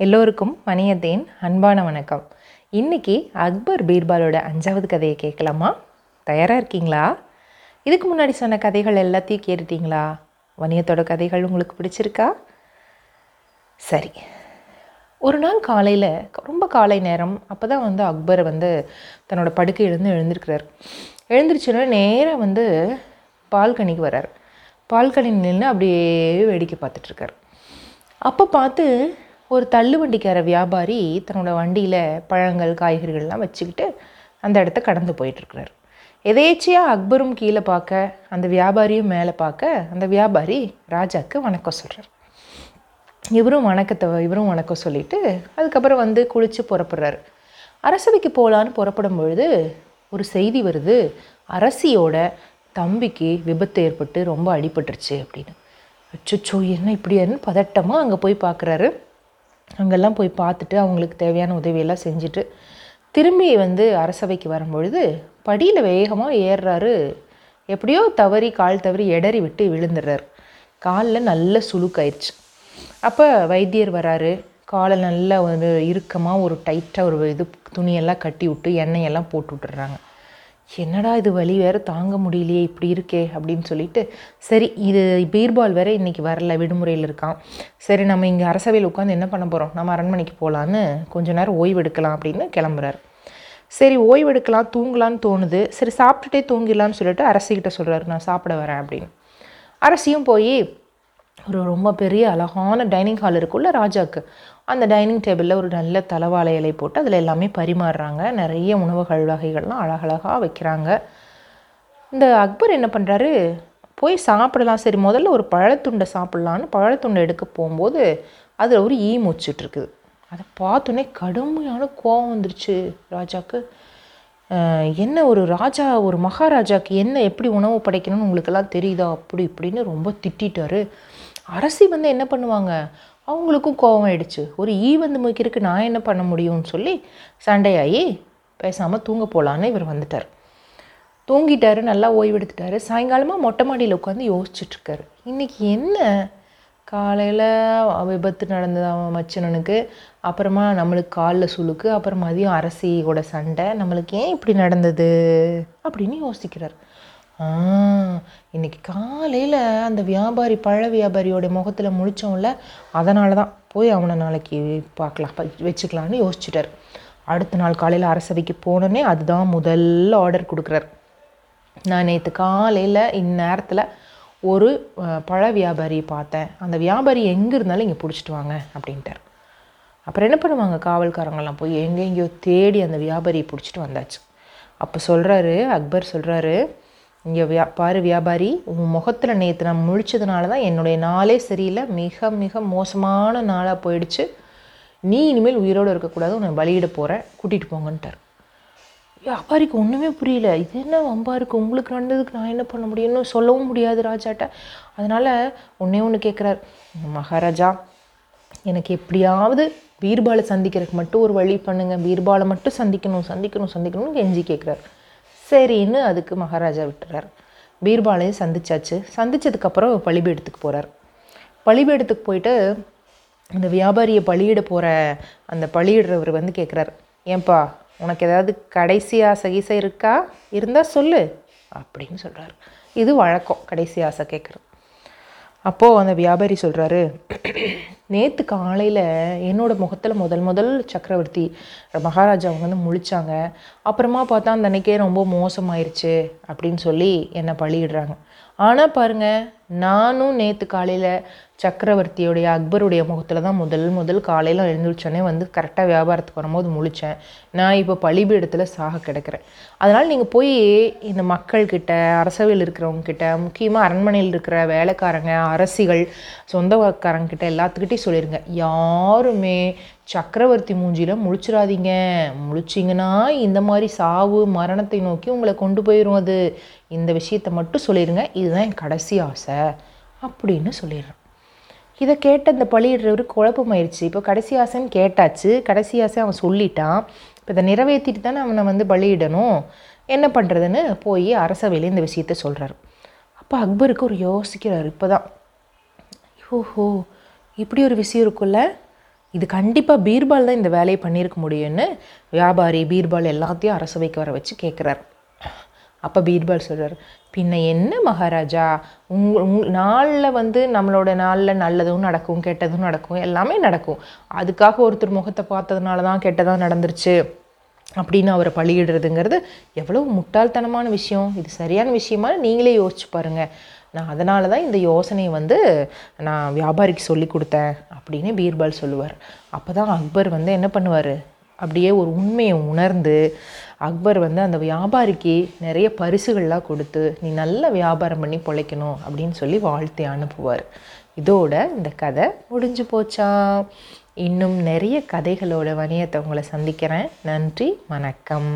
எல்லோருக்கும் மணியத்தேன் அன்பான வணக்கம். இன்னைக்கு அக்பர் பீர்பாலோட அஞ்சாவது கதையை கேட்கலாமா? தயாராக இருக்கீங்களா? இதுக்கு முன்னாடி சொன்ன கதைகள் எல்லாத்தையும் கேட்டுட்டீங்களா? வணியத்தோட கதைகள் உங்களுக்கு பிடிச்சிருக்கா? சரி. ஒரு நாள் காலையில் ரொம்ப காலை நேரம் அப்போ தான் வந்து அக்பர் வந்து தன்னோட படுக்கையிலேருந்து எழுந்திருக்கிறார். எழுந்திரிச்சோன்னே நேராக வந்து பால்கனிக்கு வர்றார் பால்கனி நின்று அப்படியே வேடிக்கை பார்த்துட்ருக்கார் அப்போ பார்த்து ஒரு தள்ளுவண்டிக்கார வியாபாரி தன்னோட வண்டியில் பழங்கள் காய்கறிகள்லாம் வச்சுக்கிட்டு அந்த இடத்த கடந்து போயிட்டுருக்கிறார். எதேச்சியாக அக்பரும் கீழே பார்க்க அந்த வியாபாரியும் மேலே பார்க்க அந்த வியாபாரி ராஜாக்கு வணக்கம் சொல்கிறார் இவரும் வணக்கத்தை இவரும் வணக்கம் சொல்லிட்டு அதுக்கப்புறம் வந்து குளித்து புறப்படுறாரு. அரசவைக்கு போகலான்னு புறப்படும் பொழுது ஒரு செய்தி வருது. அரசியோட தம்பிக்கு விபத்து ஏற்பட்டு ரொம்ப அடிபட்டுருச்சு அப்படின்னு. அச்சோ என்ன இப்படியான்னு பதட்டமாக அங்கே போய் பார்க்குறாரு அங்கெல்லாம் போய் பார்த்துட்டு அவங்களுக்கு தேவையான உதவியெல்லாம் செஞ்சுட்டு திரும்பி வந்து அரசவைக்கு வரும்பொழுது படியில் வேகமாக ஏறுறாரு. எப்படியோ தவறி கால் தவறி எடறி விட்டு விழுந்துடுறாரு. காலில் நல்ல சுழுக்காயிடுச்சு அப்போ வைத்தியர் வராரு. காலை நல்லா ஒரு இறுக்கமாக ஒரு டைட்டாக ஒரு இது துணியெல்லாம் கட்டி விட்டு எண்ணெயெல்லாம் போட்டு விட்டுறாங்க என்னடா இது வலி வேறு தாங்க முடியலையே இப்படி இருக்கே அப்படின்னு சொல்லிட்டு சரி இது பீர்பால் வேற இன்னைக்கு வரல விடுமுறையில் இருக்கான் சரி நம்ம இங்கே அரசவையில் உட்காந்து என்ன பண்ண போகிறோம் நம்ம அரண்மனைக்கு போகலான்னு கொஞ்ச நேரம் ஓய்வு எடுக்கலாம் அப்படின்னு கிளம்புறாரு. சரி ஓய்வு எடுக்கலாம் தூங்கலான்னு தோணுது. சரி சாப்பிட்டுட்டே தூங்கிடலான்னு சொல்லிட்டு அரசிக்கிட்ட சொல்கிறாரு நான் சாப்பிட வரேன் அப்படின்னு. அரசியும் போய் ஒரு ரொம்ப பெரிய அழகான டைனிங் ஹால் இருக்குள்ள ராஜாக்கு. அந்த டைனிங் டேபிளில் ஒரு நல்ல தலவாழை இலை போட்டு அதில் எல்லாமே பரிமாறுறாங்க. நிறைய உணவுகள் வகைகள்லாம் அழகழகாக வைக்கிறாங்க. இந்த அக்பர் என்ன பண்ணுறாரு போய் சாப்பிடலாம். சரி முதல்ல ஒரு பழத்துண்டை சாப்பிட்லான்னு பழத்துண்டை எடுக்க போகும்போது அதில் ஒரு ஈ மூச்சிட்ருக்குது அதை பார்த்தோன்னே கடுமையான கோவம் வந்துருச்சு ராஜாக்கு. என்ன ஒரு ராஜா ஒரு மகாராஜாவுக்கு என்ன எப்படி உணவு படைக்கணும்னு உங்களுக்கெல்லாம் தெரியுதா? அப்படி இப்படின்னு ரொம்ப திட்டிட்டாரு. அரசி வந்து என்ன பண்ணுவாங்க? அவங்களுக்கும் கோவம் ஆயிடுச்சு. ஒரு ஈ வந்து முக்கிருக்கு நான் என்ன பண்ண முடியும்னு சொல்லி சண்டையாகி பேசாமல் தூங்க போகலான்னு இவர் வந்துட்டார். தூங்கிட்டாரு நல்லா ஓய்வெடுத்துட்டாரு. சாயங்காலமாக மொட்டை மாடியில் உட்காந்து யோசிச்சுட்ருக்காரு இன்றைக்கி என்ன காலையில் விபத்து நடந்தது அவன் மச்சனனுக்கு அப்புறமா நம்மளுக்கு காலில் சுழுக்கு அப்புறம் மதியம் அரசியோட சண்டை நம்மளுக்கு ஏன் இப்படி நடந்தது அப்படின்னு யோசிக்கிறார். ஆ இன்னைக்கு காலையில் அந்த வியாபாரி பழ வியாபாரியோட முகத்தில் முழிச்சோம்ல அதனால தான் போய் அவனை நாளைக்கு பார்க்கலாம் ப- வச்சுக்கலான்னு யோசிச்சிட்டார். அடுத்த நாள் காலையில் அரசவைக்கு போனோன்னே அதுதான் முதல்ல ஆர்டர் கொடுக்குறார். நான் நேற்று காலையில் இந்நேரத்தில் ஒரு பழ வியாபாரியை பார்த்தேன். அந்த வியாபாரி எங்கே இருந்தாலும் இங்கே பிடிச்சிட்டு வாங்க அப்படின்ட்டார். அப்புறம் என்ன பண்ணுவாங்க காவல்காரங்கெல்லாம் போய் எங்கெங்கேயோ தேடி அந்த வியாபாரியை பிடிச்சிட்டு வந்தாச்சு. அப்போ சொல்கிறாரு அக்பர் சொல்கிறாரு இங்கே வியா பாரு வியாபாரி உன் முகத்தில் நேற்று நான் முழிச்சதுனால தான் என்னுடைய நாளே சரியில்லை. மிக மிக மோசமான நாளாக போயிடுச்சு. நீ இனிமேல் உயிரோடு இருக்கக்கூடாது. உன்னை பலியிட போகிறேன் கூட்டிகிட்டு போங்கன்ட்டார். வியாபாரிக்கு ஒன்றுமே புரியல. இது என்ன வம்பா இருக்குது உங்களுக்கு நடந்ததுக்கு நான் என்ன பண்ண முடியும்னு சொல்லவும் முடியாது ராஜாட்ட. அதனால் ஒன்றே ஒன்று கேட்குறார் மகாராஜா எனக்கு எப்படியாவது பீர்பாலை சந்திக்கிறதுக்கு மட்டும் ஒரு வழி பண்ணுங்கள் பீர்பாலை மட்டும் சந்திக்கணும் சந்திக்கணும் சந்திக்கணும்னு கெஞ்சி கேட்குறாரு சரின்னு அதுக்கு மகாராஜா விட்டுறார். பீர்பாலையும் சந்திச்சாச்சு. சந்தித்ததுக்கப்புறம் பழிபீடத்துக்கு போகிறார் பழிபீடத்துக்கு போயிட்டு அந்த வியாபாரியை பலியிட போகிற அந்த பலியிடுறவர் வந்து கேட்குறாரு ஏன்பா உனக்கு ஏதாவது கடைசி ஆசை கீசை இருக்கா? இருந்தால் சொல்லு அப்படின்னு சொல்கிறாரு இது வழக்கம் கடைசி ஆசை கேட்குறது அப்போது அந்த வியாபாரி சொல்கிறாரு நேற்று காலையில் என்னோடய முகத்தில் முதல் முதல் சக்கரவர்த்தி மகாராஜா அவங்க வந்து முழிச்சாங்க. அப்புறமா பார்த்தா அந்த அன்னைக்கே ரொம்ப மோசமாயிருச்சு அப்படின்னு சொல்லி என்னை பழியிடுறாங்க. ஆனால் பாருங்கள் நானும் நேற்று காலையில் சக்கரவர்த்தியுடைய அக்பருடைய முகத்தில் தான் முதல் முதல் காலையில் எழுந்திரிச்சோன்னே வந்து கரெக்டாக வியாபாரத்துக்கு வரும்போது முழிச்சேன். நான் இப்போ பழிபீடத்தில் சாக கிடக்கிறேன். அதனால் நீங்கள் போய் இந்த மக்கள்கிட்ட அரசவையில் இருக்கிறவங்கக்கிட்ட முக்கியமாக அரண்மனையில் இருக்கிற வேலைக்காரங்க அரசிகள் சொந்தக்காரங்கிட்ட எல்லாத்துக்கிட்டையும் சொல்லிடுங்க யாருமே சக்கரவர்த்தி மூஞ்சியில் முழிச்சிடாதீங்க முழிச்சிங்கன்னா இந்த மாதிரி சாவு மரணத்தை நோக்கி உங்களை கொண்டு போயிடும் அது. இந்த விஷயத்தை மட்டும் சொல்லிடுங்க இதுதான் என் கடைசி ஆசை. அப்படின்னு சொல்லிடுறான். இதை கேட்ட இந்த பழியிடுறவர் குழப்பமாயிருச்சு. இப்போ கடைசி ஆசைன்னு கேட்டாச்சு. கடைசி ஆசை அவன் சொல்லிட்டான். இப்போ இதை நிறைவேற்றிட்டு தானே அவனை வந்து பலியிடணும். என்ன பண்ணுறதுன்னு போய் அரசவையில் இந்த விஷயத்த சொல்கிறார் அப்போ அக்பருக்கு ஒரு யோசிக்கிறார். இப்போ தான் ஓஹோ இப்படி ஒரு விஷயம் இருக்குல்ல இது கண்டிப்பாக பீர்பால் தான் இந்த வேலையை பண்ணியிருக்க முடியும்னு வியாபாரி பீர்பால் எல்லாத்தையும் அரசவைக்கு வர வச்சு கேட்குறாரு. அப்போ பீர்பால் சொல்கிறார் பின்ன என்ன மகாராஜா? உங் உங் நாளில் வந்து நம்மளோட நாளில் நல்லதும் நடக்கும் கெட்டதும் நடக்கும் எல்லாமே நடக்கும். அதுக்காக ஒருத்தர் முகத்தை பார்த்ததுனால தான் கெட்டதாக நடந்துருச்சு. அப்படின்னு அவரை பழியிடுறதுங்கிறது எவ்வளோ முட்டாள்தனமான விஷயம். இது சரியான விஷயமா? நீங்களே யோசிச்சு பாருங்கள் நான் அதனால தான் இந்த யோசனையை வந்து நான் வியாபாரிக்கு சொல்லி கொடுத்தேன் அப்படின்னு பீர்பால் சொல்லுவார். அப்போ தான் அக்பர் வந்து என்ன பண்ணுவார்? அப்படியே ஒரு உண்மையை உணர்ந்து அக்பர் வந்து அந்த வியாபாரிக்கு நிறைய பரிசுகள்லாம் கொடுத்து நீ நல்ல வியாபாரம் பண்ணி பொழைக்கணும் அப்படின்னு சொல்லி வாழ்த்தி அனுப்புவார். இதோட இந்த கதை முடிஞ்சு போச்சா. இன்னும் நிறைய கதைகளோட வணியத்தை உங்களை சந்திக்கிறேன். நன்றி வணக்கம்.